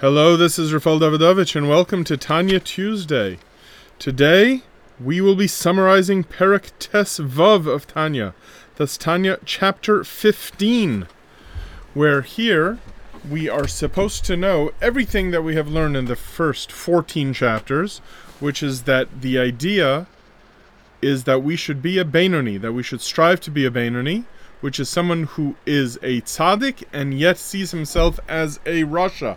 Hello, this is Rafael Davidovich, and welcome to Tanya Tuesday. Today, we will be summarizing Perak Tes Vav of Tanya. That's Tanya chapter 15, where here we are supposed to know everything that we have learned in the first 14 chapters, which is that the idea is that we should be a Benoni, that we should strive to be a Benoni, which is someone who is a tzaddik and yet sees himself as a rasha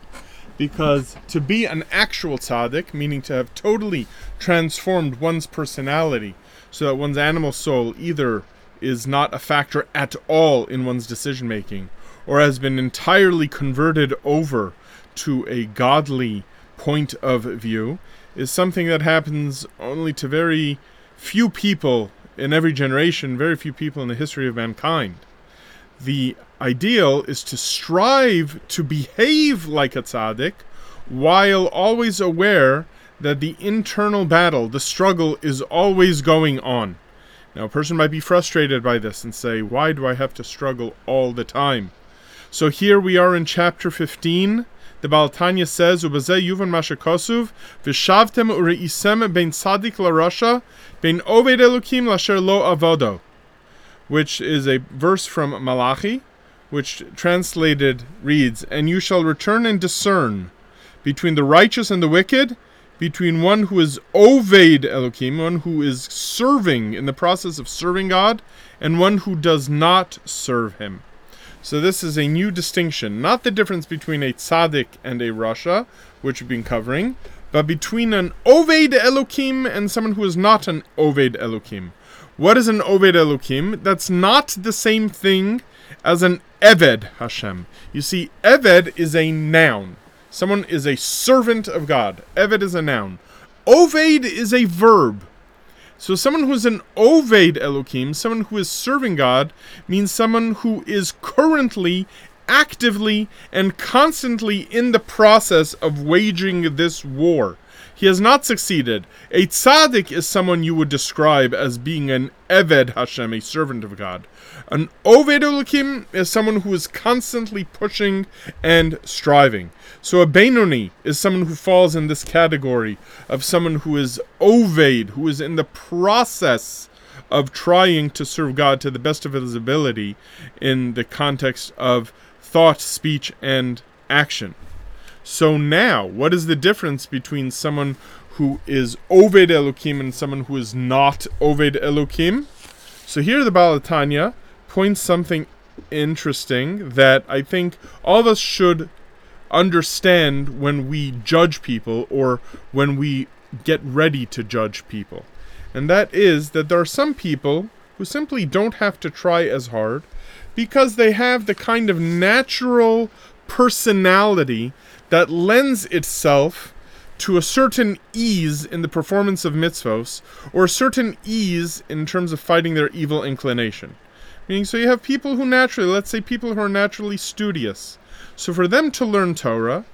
because to be an actual tzaddik, meaning to have totally transformed one's personality so that one's animal soul either is not a factor at all in one's decision making or has been entirely converted over to a godly point of view, is something that happens only to very few people in every generation, very few people in the history of mankind. The ideal is to strive to behave like a tzaddik while always aware that the internal battle, the struggle, is always going on. Now, a person might be frustrated by this and say, Why do I have to struggle all the time? So here we are in chapter 15. The Baal Tanya says, Ubazeh yuvan mashakosuv, v'shavtem ureisem ben tzadik larasha, ben oved elukim lasher lo avodo which is a verse from Malachi, which translated reads, And you shall return and discern between the righteous and the wicked, between one who is Oved Elohim, one who is serving in the process of serving God, and one who does not serve him. So this is a new distinction, not the difference between a tzaddik and a rasha, which we've been covering, but between an Oved Elohim and someone who is not an Oved Elohim. What is an Oved Elohim? That's not the same thing as an Eved Hashem. You see, Eved is a noun. Someone is a servant of God. Eved is a noun. Oved is a verb. So someone who is an Oved Elohim, someone who is serving God, means someone who is currently, actively, and constantly in the process of waging this war. He has not succeeded. A tzaddik is someone you would describe as being an Eved Hashem, a servant of God. An Oved Elohim is someone who is constantly pushing and striving. So a Benoni is someone who falls in this category of someone who is Oved, who is in the process of trying to serve God to the best of his ability in the context of thought, speech, and action. So now, what is the difference between someone who is Oved Elokim and someone who is not Oved Elokim? So here the Baal Tanya points something interesting that I think all of us should understand when we judge people or when we get ready to judge people. And that is that there are some people who simply don't have to try as hard because they have the kind of natural personality that lends itself to a certain ease in the performance of mitzvos, or a certain ease in terms of fighting their evil inclination. Meaning, so you have people who naturally, let's say people who are naturally studious. So for them to learn Torah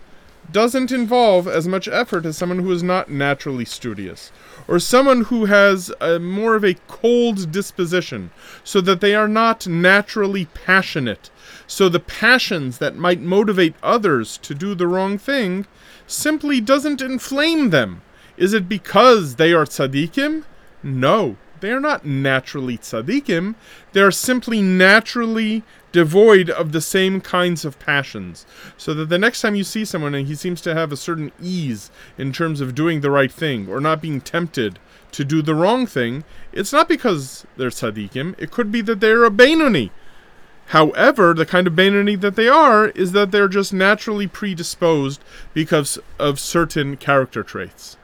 doesn't involve as much effort as someone who is not naturally studious, or someone who has a, more of a cold disposition, so that they are not naturally passionate. So the passions that might motivate others to do the wrong thing simply doesn't inflame them. Is it because they are tzaddikim? No, they are not naturally tzaddikim. They are simply naturally devoid of the same kinds of passions. So that the next time you see someone and he seems to have a certain ease in terms of doing the right thing or not being tempted to do the wrong thing, it's not because they're tzaddikim. It could be that they're a Benoni. However, the kind of Benoni that they are is that they're just naturally predisposed because of certain character traits.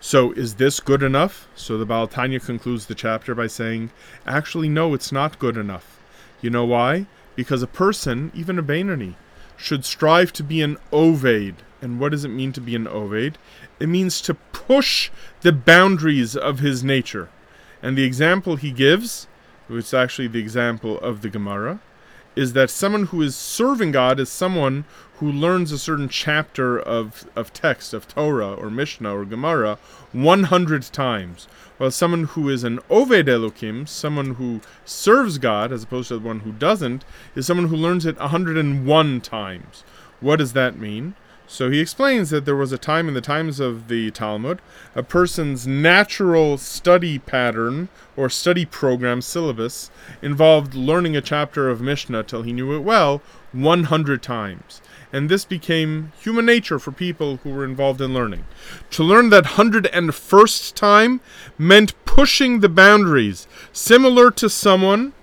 So, is this good enough? So, the Baal Tanya concludes the chapter by saying, actually, no, it's not good enough. You know why? Because a person, even a Benoni, should strive to be an Oved. And what does it mean to be an Oved? It means to push the boundaries of his nature. And the example he gives, which is actually the example of the Gemara, is that someone who is serving God is someone who learns a certain chapter of, of text, of Torah or Mishnah or Gemara, 100 times. While someone who is an Oved Elohim, someone who serves God as opposed to the one who doesn't, is someone who learns it 101 times. What does that mean? So he explains that there was a time in the times of the Talmud, a person's natural study pattern or study program syllabus involved learning a chapter of Mishnah till he knew it well 100 times. And this became human nature for people who were involved in learning. To learn that 101st time meant pushing the boundaries, similar to someone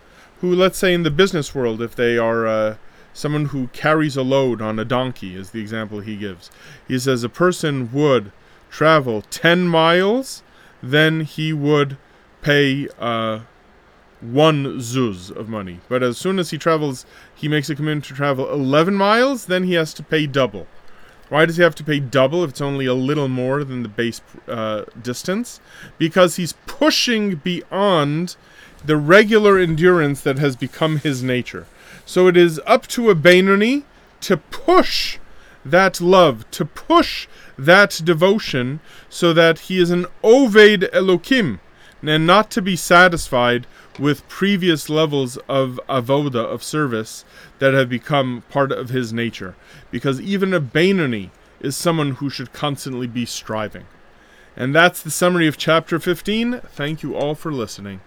who, let's say in the business world, if they are. Uh, someone who carries a load on a donkey is the example he gives. He says a person would travel 10 miles, then he would pay uh, one zuz of money. But as soon as he travels, he makes a commitment to travel 11 miles, then he has to pay double. Why does he have to pay double if it's only a little more than the base uh, distance? Because he's pushing beyond the regular endurance that has become his nature. So it is up to a Benoni to push that love, to push that devotion, so that he is an Oved Elokim, and not to be satisfied with previous levels of avoda, of service, that have become part of his nature. Because even a Benoni is someone who should constantly be striving. And that's the summary of chapter 15. Thank you all for listening.